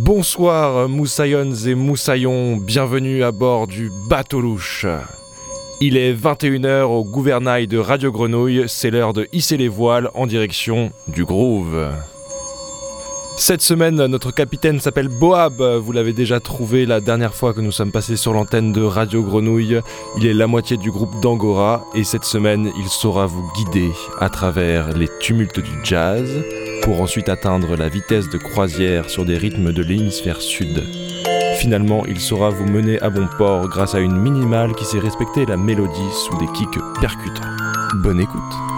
Bonsoir Moussaillons et Moussaillons, bienvenue à bord du bateau louche. Il est 21h au gouvernail de Radio Grenouille, c'est l'heure de hisser les voiles en direction du Groove. Cette semaine, notre capitaine s'appelle Boab. Vous l'avez déjà trouvé la dernière fois que nous sommes passés sur l'antenne de Radio Grenouille. Il est la moitié du groupe d'Angora et cette semaine, il saura vous guider à travers les tumultes du jazz pour ensuite atteindre la vitesse de croisière sur des rythmes de l'hémisphère sud. Finalement, il saura vous mener à bon port grâce à une minimale qui sait respecter la mélodie sous des kicks percutants. Bonne écoute.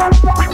Bye.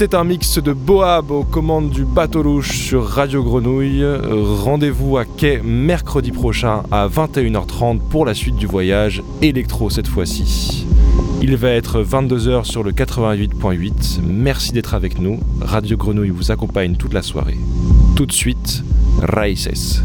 C'était un mix de Boab aux commandes du bateau louche sur Radio Grenouille. Rendez-vous à quai mercredi prochain à 21h30 pour la suite du voyage électro cette fois-ci. Il va être 22h sur le 88.8. Merci d'être avec nous. Radio Grenouille vous accompagne toute la soirée. Tout de suite, Raíces.